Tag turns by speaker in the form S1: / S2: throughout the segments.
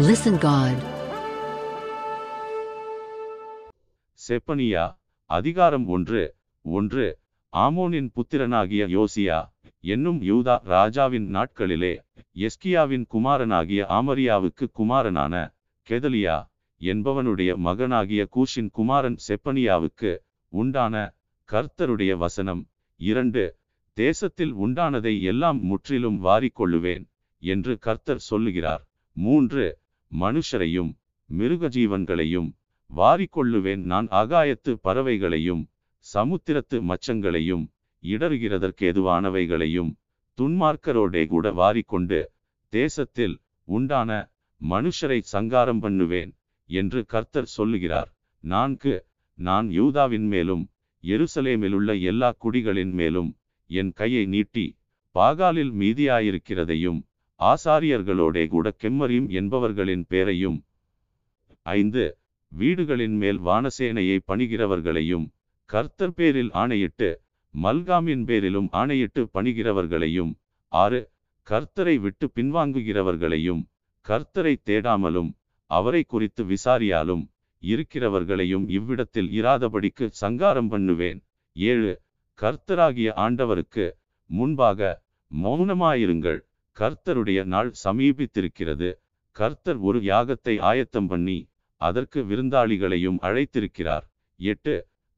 S1: Listen God.
S2: Zephaniah அதிகாரம் ஒன்று ஒன்று ஆமோனின் புத்திரனாகிய யோசியா என்னும் யூதா ராஜாவின் நாட்களிலே எஸ்கியாவின் குமாரனாகிய ஆமரியாவுக்கு குமாரனான கெதலியா என்பவனுடைய மகனாகிய கூஷின் குமாரன் செப்பனியாவுக்கு உண்டான கர்த்தருடைய வசனம் இரண்டு தேசத்தில் உண்டானதை எல்லாம் முற்றிலும் வாரிக்கொள்ளுவேன் என்று கர்த்தர் சொல்லுகிறார் மூன்று மனுஷரையும் மிருகஜீவன்களையும் வாரிக்கொள்ளுவேன். நான் ஆகாயத்து பறவைகளையும் சமுத்திரத்து மச்சங்களையும் இடறுகிறதற்கேதுவானவைகளையும் துன்மார்க்கரோடே கூட வாரிக்கொண்டு தேசத்தில் உண்டான மனுஷரை சங்காரம் பண்ணுவேன் என்று கர்த்தர் சொல்லுகிறார். நான்கு நான் யூதாவின் மேலும் எருசலேமிலுள்ள எல்லா குடிகளின் மேலும் என் கையை நீட்டி பாகாலில் மீதியாயிருக்கிறதையும் ஆசாரியர்களோடே கூட கெம்மரியும் என்பவர்களின் பேரையும். ஐந்து வீடுகளின் மேல் வானசேனையை பணிகிறவர்களையும் கர்த்தர் பேரில் ஆணையிட்டு மல்காமின் பேரிலும் ஆணையிட்டு பணிகிறவர்களையும். ஆறு கர்த்தரை விட்டு பின்வாங்குகிறவர்களையும் கர்த்தரை தேடாமலும் அவரை குறித்து விசாரியாலும் இருக்கிறவர்களையும் இவ்விடத்தில் இராதபடிக்கு சங்காரம் பண்ணுவேன். ஏழு கர்த்தராகிய ஆண்டவருக்கு முன்பாக மௌனமாயிருங்கள். கர்த்தருடைய நாள் சமீபித்திருக்கிறது. கர்த்தர் ஒரு யாகத்தை ஆயத்தம் பண்ணி அதற்கு விருந்தாளிகளையும் அழைத்திருக்கிறார். எட்டு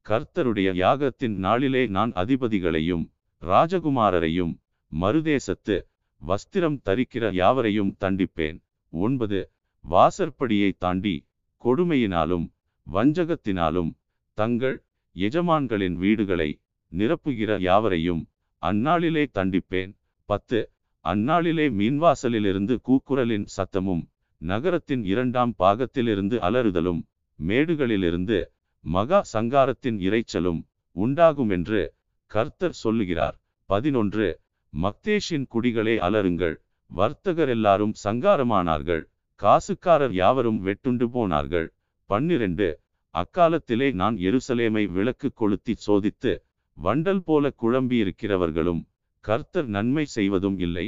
S2: கர்த்தருடைய யாகத்தின் நாளிலே நான் அதிபதிகளையும் ராஜகுமாரரையும் மறுதேசத்து வஸ்திரம் தரிக்கிற யாவரையும் தண்டிப்பேன். ஒன்பது வாசற்படியை தாண்டி கொடுமையினாலும் வஞ்சகத்தினாலும் தங்கள் எஜமான்களின் வீடுகளை நிரப்புகிற யாவரையும் அந்நாளிலே தண்டிப்பேன். பத்து அந்நாளிலே மீன்வாசலிலிருந்து கூக்குரலின் சத்தமும் நகரத்தின் இரண்டாம் பாகத்திலிருந்து அலறுதலும் மேடுகளிலிருந்து மகா சங்காரத்தின் இரைச்சலும் உண்டாகுமென்று கர்த்தர் சொல்லுகிறார். பதினொன்று மக்தேஷின் குடிகளே அலருங்கள் வர்த்தகர் எல்லாரும் சங்காரமானார்கள் காசுக்காரர் யாவரும் வெட்டுண்டு போனார்கள். பன்னிரண்டு அக்காலத்திலே நான் எருசலேமை விளக்கு கொளுத்தி சோதித்து வண்டல் போல குழம்பியிருக்கிறவர்களும் கர்த்தர் நன்மை செய்வதும் இல்லை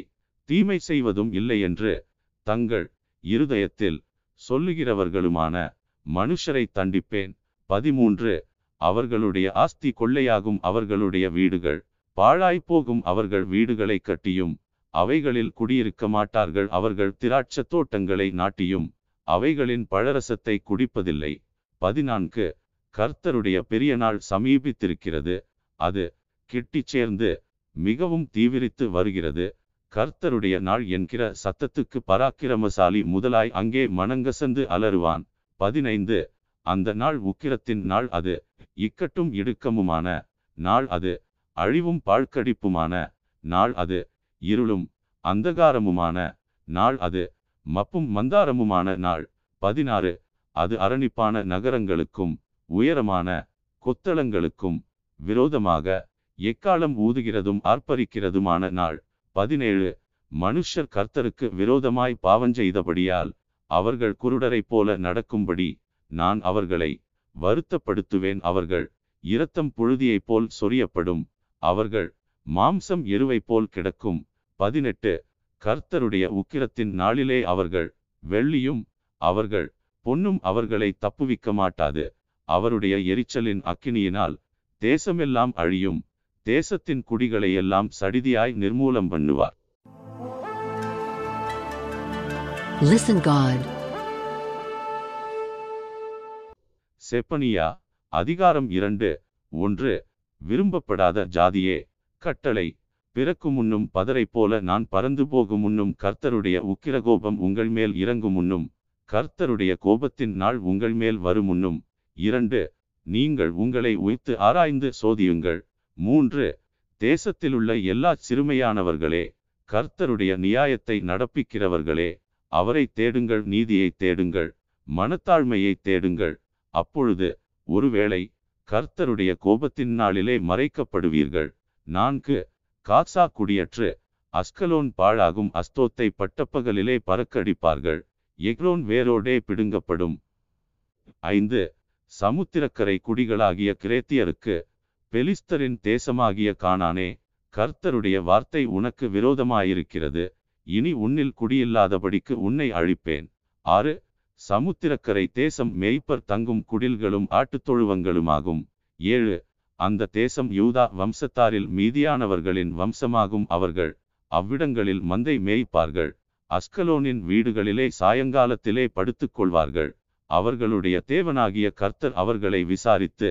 S2: தீமை செய்வதும் இல்லை என்று தங்கள் இருதயத்தில் சொல்லுகிறவர்களுமான மனுஷரை தண்டிப்பேன். பதிமூன்று அவர்களுடைய ஆஸ்தி கொள்ளையாகும் அவர்களுடைய வீடுகள் பாழாய்ப்போகும் அவர்கள் வீடுகளை கட்டியும் அவைகளில் குடியிருக்க மாட்டார்கள் அவர்கள் திராட்சத் தோட்டங்களை நாட்டியும் அவைகளின் பழரசத்தை குடிப்பதில்லை. பதினான்கு கர்த்தருடைய பெரிய நாள் சமீபித்திருக்கிறது அது கிட்டிச் சேர்ந்து மிகவும் தீவிரித்து வருகிறது. கர்த்தருடைய நாள் என்கிற சத்தத்துக்கு பராக்கிரமசாலி முதலாய் அங்கே மனங்கசந்து அலறுவான். பதினைந்து. அந்த நாள் உக்கிரத்தின் நாள் அது. இக்கட்டும் இடுக்கமுமான நாள் அது. அழிவும் பாழ்கடிப்புமான நாள் அது. இருளும் அந்தகாரமுமான நாள் அது. மப்பும் மந்தாரமுமான நாள். பதினாறு. அது அரணிப்பான நகரங்களுக்கும் உயரமான கொத்தளங்களுக்கும் விரோதமாக எக்காலம் ஊதுகிறதும் ஆர்ப்பரிக்கிறதுமான நாள். பதினேழு மனுஷர் கர்த்தருக்கு விரோதமாய் பாவஞ்செய்தபடியால் அவர்கள் குருடரைப் போல நடக்கும்படி நான் அவர்களை வருத்தப்படுத்துவேன். அவர்கள் இரத்தம் புழுதியைப் போல் சொரியப்படும். அவர்கள் மாம்சம் எருவைப் போல் கிடக்கும். பதினெட்டு கர்த்தருடைய உக்கிரத்தின் நாளிலே அவர்கள் வெள்ளியும் அவர்கள் பொன்னும் அவர்களை தப்புவிக்க மாட்டாது அவருடைய எரிச்சலின் அக்கினியினால் தேசமெல்லாம் அழியும். தேசத்தின் குடிகளை எல்லாம் சடிதியாய் நிர்மூலம் பண்ணுவார்
S1: Listen God.
S2: செப்பனியா அதிகாரம் இரண்டு ஒன்று விரும்பப்படாத ஜாதியே கட்டளை பிறக்கும் முன்னும் பதரை போல நான் பறந்து போகும் முன்னும் கர்த்தருடைய உக்கிரகோபம் உங்கள் மேல் இறங்கும் முன்னும் கர்த்தருடைய கோபத்தின் நாள் உங்கள் மேல் வரும் முன்னும் இரண்டு நீங்கள் உங்களை உய்த்து ஆராய்ந்து சோதியுங்கள் மூன்று தேசத்திலுள்ள எல்லா சிறுமையானவர்களே கர்த்தருடைய நியாயத்தை நடப்பிக்கிறவர்களே அவரை தேடுங்கள் நீதியை தேடுங்கள் மனத்தாழ்மையை தேடுங்கள். அப்பொழுது ஒருவேளை கர்த்தருடைய கோபத்தின் நாளிலே மறைக்கப்படுவீர்கள். நான்கு காசா குடியற்று அஸ்கலோன் பாழாகும் அஸ்தோத்தை பட்டப்பகலிலே பறக்கடிப்பார்கள். எக்ரோன் வேரோடே பிடுங்கப்படும். ஐந்து சமுத்திரக்கரை குடிகளாகிய கிரேத்தியருக்கு பெலிஸ்தரின் தேசமாகிய காணானே கர்த்தருடைய வார்த்தை உனக்கு விரோதமாயிருக்கிறது. இனி உன்னில் குடியில்லாதபடிக்கு உன்னை அழிப்பேன். ஆறு சமுத்திரக்கரை தேசம் மேய்ப்பர் தங்கும் குடில்களும் ஆட்டுத்தொழுவங்களுமாகும். ஏழு அந்த தேசம் யூதா வம்சத்தாரில் மீதியானவர்களின் வம்சமாகும் அவர்கள். அவ்விடங்களில் மந்தை மேய்ப்பார்கள். அஸ்கலோனின் வீடுகளிலே சாயங்காலத்திலே படுத்துக் கொள்வார்கள் அவர்களுடைய தேவனாகிய கர்த்தர் அவர்களை விசாரித்து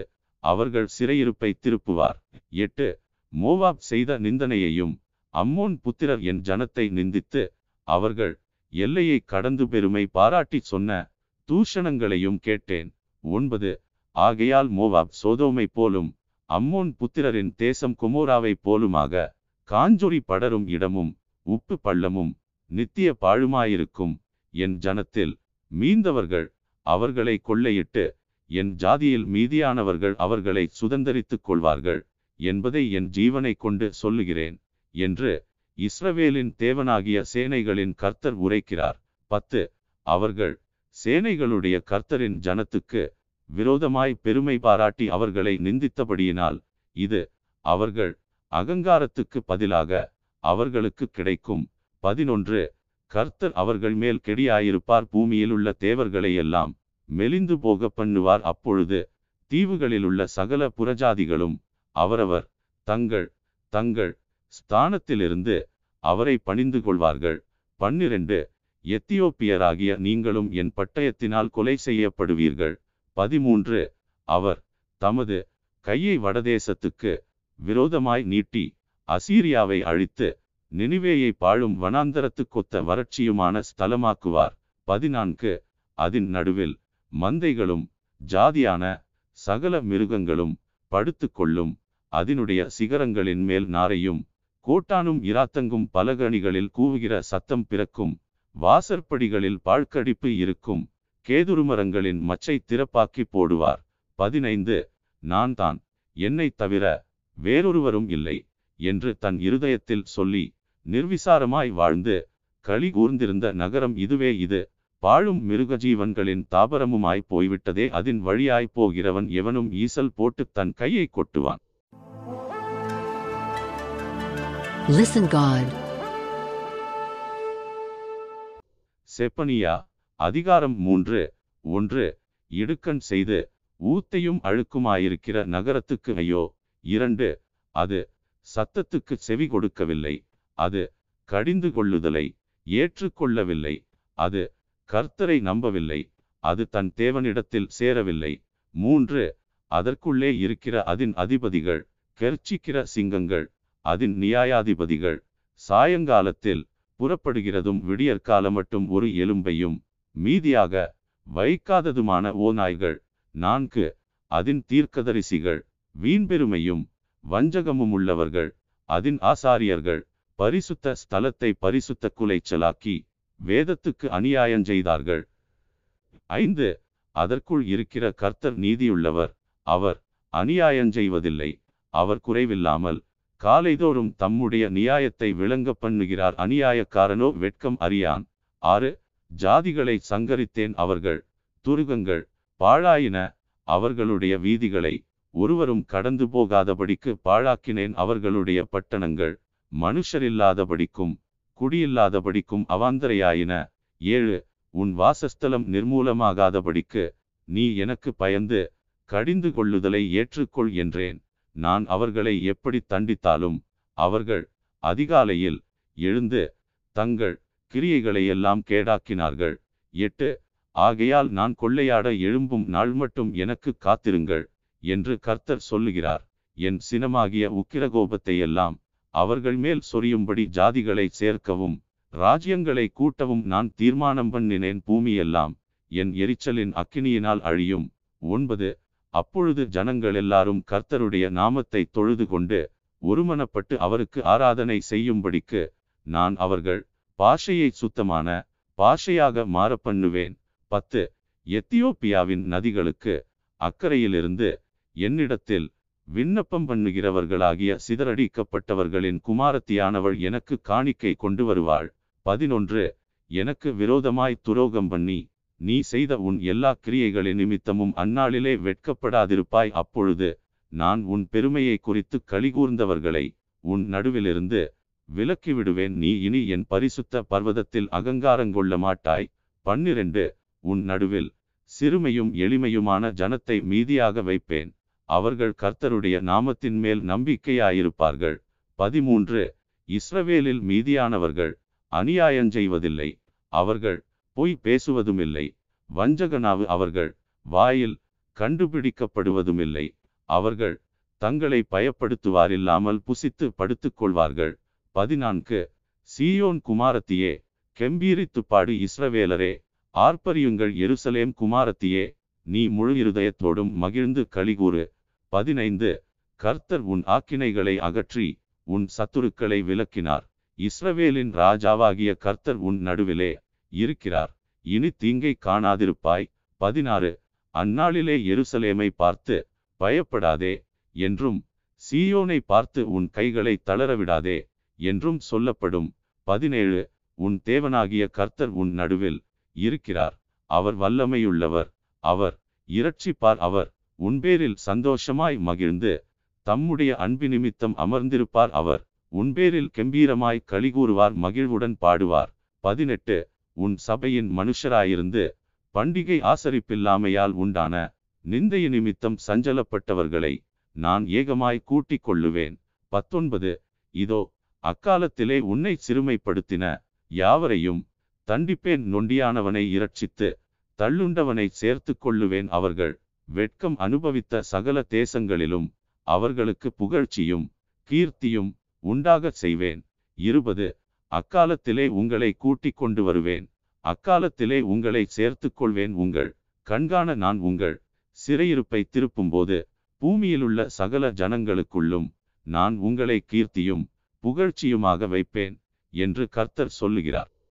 S2: அவர்கள் சிறையிருப்பை திருப்புவார். எட்டு மோவாப் செய்த நிந்தனையையும் அம்மோன் புத்திரர் என் ஜனத்தை நிந்தித்து அவர்கள் எல்லையை கடந்து பெருமை பாராட்டி சொன்ன தூஷணங்களையும் கேட்டேன். ஒன்பது ஆகையால் மோவாப் சோதோமை போலும் அம்மோன் புத்திரரின் தேசம் குமோராவை போலுமாக காஞ்சொரி படரும் இடமும் உப்பு பள்ளமும் நித்திய பாழுமாயிருக்கும். என் ஜனத்தில் மீந்தவர்கள் அவர்களை கொள்ளையிட்டு என் ஜாதியில் மீதியானவர்கள் அவர்களை சுதந்தரித்துக் கொள்வார்கள் என்பதை என் ஜீவனை கொண்டு சொல்லுகிறேன் என்று இஸ்ரவேலின் தேவனாகிய சேனைகளின் கர்த்தர் உரைக்கிறார். பத்து அவர்கள் சேனைகளுடைய கர்த்தரின் ஜனத்துக்கு விரோதமாய் பெருமை பாராட்டி அவர்களை நிந்தித்தபடியினால் இது அவர்கள் அகங்காரத்துக்கு பதிலாக அவர்களுக்கு கிடைக்கும். பதினொன்று கர்த்தர் அவர்கள் மேல் கெடியாயிருப்பார். பூமியில் உள்ள தேவர்களை எல்லாம் மெலிந்து போக பண்ணுவார். அப்பொழுது தீவுகளிலுள்ள சகல புறஜாதிகளும் அவரவர் தங்கள் தங்கள் ஸ்தானத்திலிருந்து அவரை பணிந்து கொள்வார்கள். பன்னிரண்டு எத்தியோப்பியராகிய நீங்களும் என் பட்டயத்தினால் கொலை செய்யப்படுவீர்கள். பதிமூன்று அவர் தமது கையை வடதேசத்துக்கு விரோதமாய் நீட்டி அசீரியாவை அழித்து நினிவேயை பாழும் வனாந்தரத்துக்கொத்த வறட்சியுமான ஸ்தலமாக்குவார். பதினான்கு அதன் நடுவில் மந்தைகளும் ஜாதியான சகல மிருகங்களும் படுத்துக்கொள்ளும் அதனுடைய சிகரங்களின் மேல் நாரையும் கோட்டானும் இராத்தங்கும் பலகணிகளில் கூவுகிற சத்தம் பிறக்கும் வாசற்படிகளில் பாழ்கடிப்பு இருக்கும் கேதுருமரங்களின் மச்சை திறப்பாக்கி போடுவார். பதினைந்து நான் தான் என்னை தவிர வேறொருவரும் இல்லை என்று தன் இருதயத்தில் சொல்லி நிர்விசாரமாய் வாழ்ந்து களி கூர்ந்திருந்த நகரம் இதுவே இது. பாழும் மிருகஜீவன்களின் தாபரமுமாய் போய்விட்டதே அதன் வழியாய் போகிறவன் எவனும் ஈசல் போட்டு தன் கையை கொட்டுவான்
S1: Listen God.
S2: செப்பனியா அதிகாரம் மூன்று ஒன்று இடுக்கண் செய்து ஊத்தையும் அழுக்குமாயிருக்கிற நகரத்துக்கு ஐயோ இரண்டு அது சத்தத்துக்கு செவி கொடுக்கவில்லை அது கடிந்து கொள்ளுதலை ஏற்றுக்கொள்ளவில்லை அது கர்த்தரை நம்பவில்லை அது தன் தேவனிடத்தில் சேரவில்லை. மூன்று அதற்குள்ளே இருக்கிற அதின் அதிபதிகள் கெர்ச்சிக்கிற சிங்கங்கள் அதன் நியாயாதிபதிகள் சாயங்காலத்தில் புறப்படுகிறதும் விடியற்காலம் மட்டும் ஒரு எலும்பையும் மீதியாக வைக்காததுமான ஓநாய்கள். நான்கு அதின் தீர்க்கதரிசிகள் வீண்பெருமையும் வஞ்சகமும் உள்ளவர்கள் அதன் ஆசாரியர்கள் பரிசுத்த ஸ்தலத்தை பரிசுத்த குலைச்சலாக்கி வேதத்துக்கு அநியாயம் செய்தார்கள். ஐந்து அதற்குள் இருக்கிற கர்த்தர் நீதியுள்ளவர். அவர் அநியாயம் செய்வதில்லை. அவர் குறைவில்லாமல் காலைதோறும் தம்முடைய நியாயத்தை விளங்க பண்ணுகிறார். அநியாயக்காரனோ வெட்கம் அறியான். ஆறு ஜாதிகளை சங்கரித்தேன். அவர்கள் துருகங்கள் பாழாயின. அவர்களுடைய வீதிகளை ஒருவரும் கடந்து போகாதபடிக்கு பாழாக்கினேன். அவர்களுடைய பட்டணங்கள் மனுஷரில்லாதபடிக்கும் குடியில்லாதபடிக்கும் அவாந்தரையாயின. ஏழு உன் வாசஸ்தலம் நிர்மூலமாகாதபடிக்கு நீ எனக்கு பயந்து கடிந்து கொள்ளுதலை ஏற்றுக்கொள் என்றேன். நான் அவர்களை எப்படி தண்டித்தாலும் அவர்கள் அதிகாலையில் எழுந்து தங்கள் கிரியைகளையெல்லாம் கேடாக்கினார்கள். எட்டு ஆகையால் நான் கொள்ளையாட எழும்பும் நாள் மட்டும் எனக்கு காத்திருங்கள் என்று கர்த்தர் சொல்லுகிறார். என் சினமாகிய உக்கிரகோபத்தையெல்லாம் அவர்கள் மேல் சொரியும்படி ஜாதிகளை சேர்க்கவும் ராஜ்யங்களை கூட்டவும் நான் தீர்மானம் பண்ணினேன் பூமியெல்லாம் என் எரிச்சலின் அக்கினியினால் அழியும். ஒன்பது அப்பொழுது ஜனங்கள் எல்லாரும் கர்த்தருடைய நாமத்தை தொழுது கொண்டு ஒருமனப்பட்டு அவருக்கு ஆராதனை செய்யும்படிக்கு நான் அவர்கள் பாஷையை சுத்தமான பாஷையாக மாற பண்ணுவேன். பத்து எத்தியோப்பியாவின் நதிகளுக்கு அக்கறையிலிருந்து என்னிடத்தில் விண்ணப்பம் பண்ணுகிறவர்களாகிய சிதறடிக்கப்பட்டவர்களின் குமாரத்தியானவள் எனக்கு காணிக்கை கொண்டு வருவாள் பதினொன்று. எனக்கு விரோதமாய் துரோகம் பண்ணி நீ செய்த உன் எல்லா கிரியைகளின் நிமித்தமும் அந்நாளிலே வெட்கப்படாதிருப்பாய். அப்பொழுது நான் உன் பெருமையை குறித்து கலிகூர்ந்தவர்களை உன் நடுவிலிருந்து விலக்கி விடுவேன் நீ இனி என் பரிசுத்த பர்வதத்தில் அகங்காரங்கொள்ள மாட்டாய். பன்னிரண்டு. உன் நடுவில் சிறுமையும் எளிமையுமான ஜனத்தை மீதியாக வைப்பேன். அவர்கள் கர்த்தருடைய நாமத்தின் மேல் நம்பிக்கையாயிருப்பார்கள். பதிமூன்று. இஸ்ரவேலில் மீதியானவர்கள் அநியாயஞ்செய்வதில்லை அவர்கள் பொய் பேசுவதுமில்லை. வஞ்சகனாவு அவர்கள் வாயில் கண்டுபிடிக்கப்படுவதுமில்லை. அவர்கள் தங்களை பயப்படுத்துவாரில்லாமல் புசித்து படுத்துக்கொள்வார்கள். பதினான்கு. சீயோன் குமாரத்தியே கெம்பீரித்து பாடு இஸ்ரவேலரே ஆர்ப்பரியுங்கள் எருசலேம் குமாரத்தியே நீ முழு இருதயத்தோடும் மகிழ்ந்து கலிகூறு பதினைந்து கர்த்தர் உன் ஆக்கினைகளை அகற்றி உன் சத்துருக்களை விலக்கினார் இஸ்ரவேலின் ராஜாவாகிய கர்த்தர் உன் நடுவிலே இருக்கிறார். இனி தீங்கை காணாதிருப்பாய். பதினாறு அந்நாளிலே எருசலேமை பார்த்து பயப்படாதே என்றும் சீயோனை பார்த்து உன் கைகளை தளரவிடாதே என்றும் சொல்லப்படும். பதினேழு உன் தேவனாகிய கர்த்தர் உன் நடுவில் இருக்கிறார். அவர் வல்லமையுள்ளவர். அவர் இரட்சிப்பார். அவர் உன்பேரில் சந்தோஷமாய் மகிழ்ந்து தம்முடைய அன்பு நிமித்தம் அமர்ந்திருப்பார் அவர். உன்பேரில் கெம்பீரமாய் கலிகூறுவார் மகிழ்வுடன் பாடுவார். பதினெட்டு. உன் சபையின் மனுஷராயிருந்து பண்டிகை ஆசரிப்பில்லாமையால் உண்டான நிந்தைய நிமித்தம் சஞ்சலப்பட்டவர்களை நான் ஏகமாய் கூட்டிக் கொள்ளுவேன். பத்தொன்பது. இதோ அக்காலத்திலே உன்னை சிறுமைப்படுத்தின யாவரையும் தண்டிப்பேன். நொண்டியானவனை இரட்சித்து தள்ளுண்டவனை சேர்த்து கொள்ளுவேன் அவர்கள். வெட்கம் அனுபவித்த சகல தேசங்களிலும் அவர்களுக்கு புகழ்ச்சியும் கீர்த்தியும் உண்டாகச் செய்வேன். இருபது. அக்காலத்திலே உங்களை கூட்டிக் கொண்டு வருவேன். அக்காலத்திலே உங்களை சேர்த்து கொள்வேன் உங்கள். கண்காண நான் உங்கள். சிறையிருப்பை திருப்பும்போது பூமியிலுள்ள சகல ஜனங்களுக்குள்ளும் நான் உங்களை கீர்த்தியும் புகழ்ச்சியுமாக வைப்பேன் என்று கர்த்தர் சொல்லுகிறார்.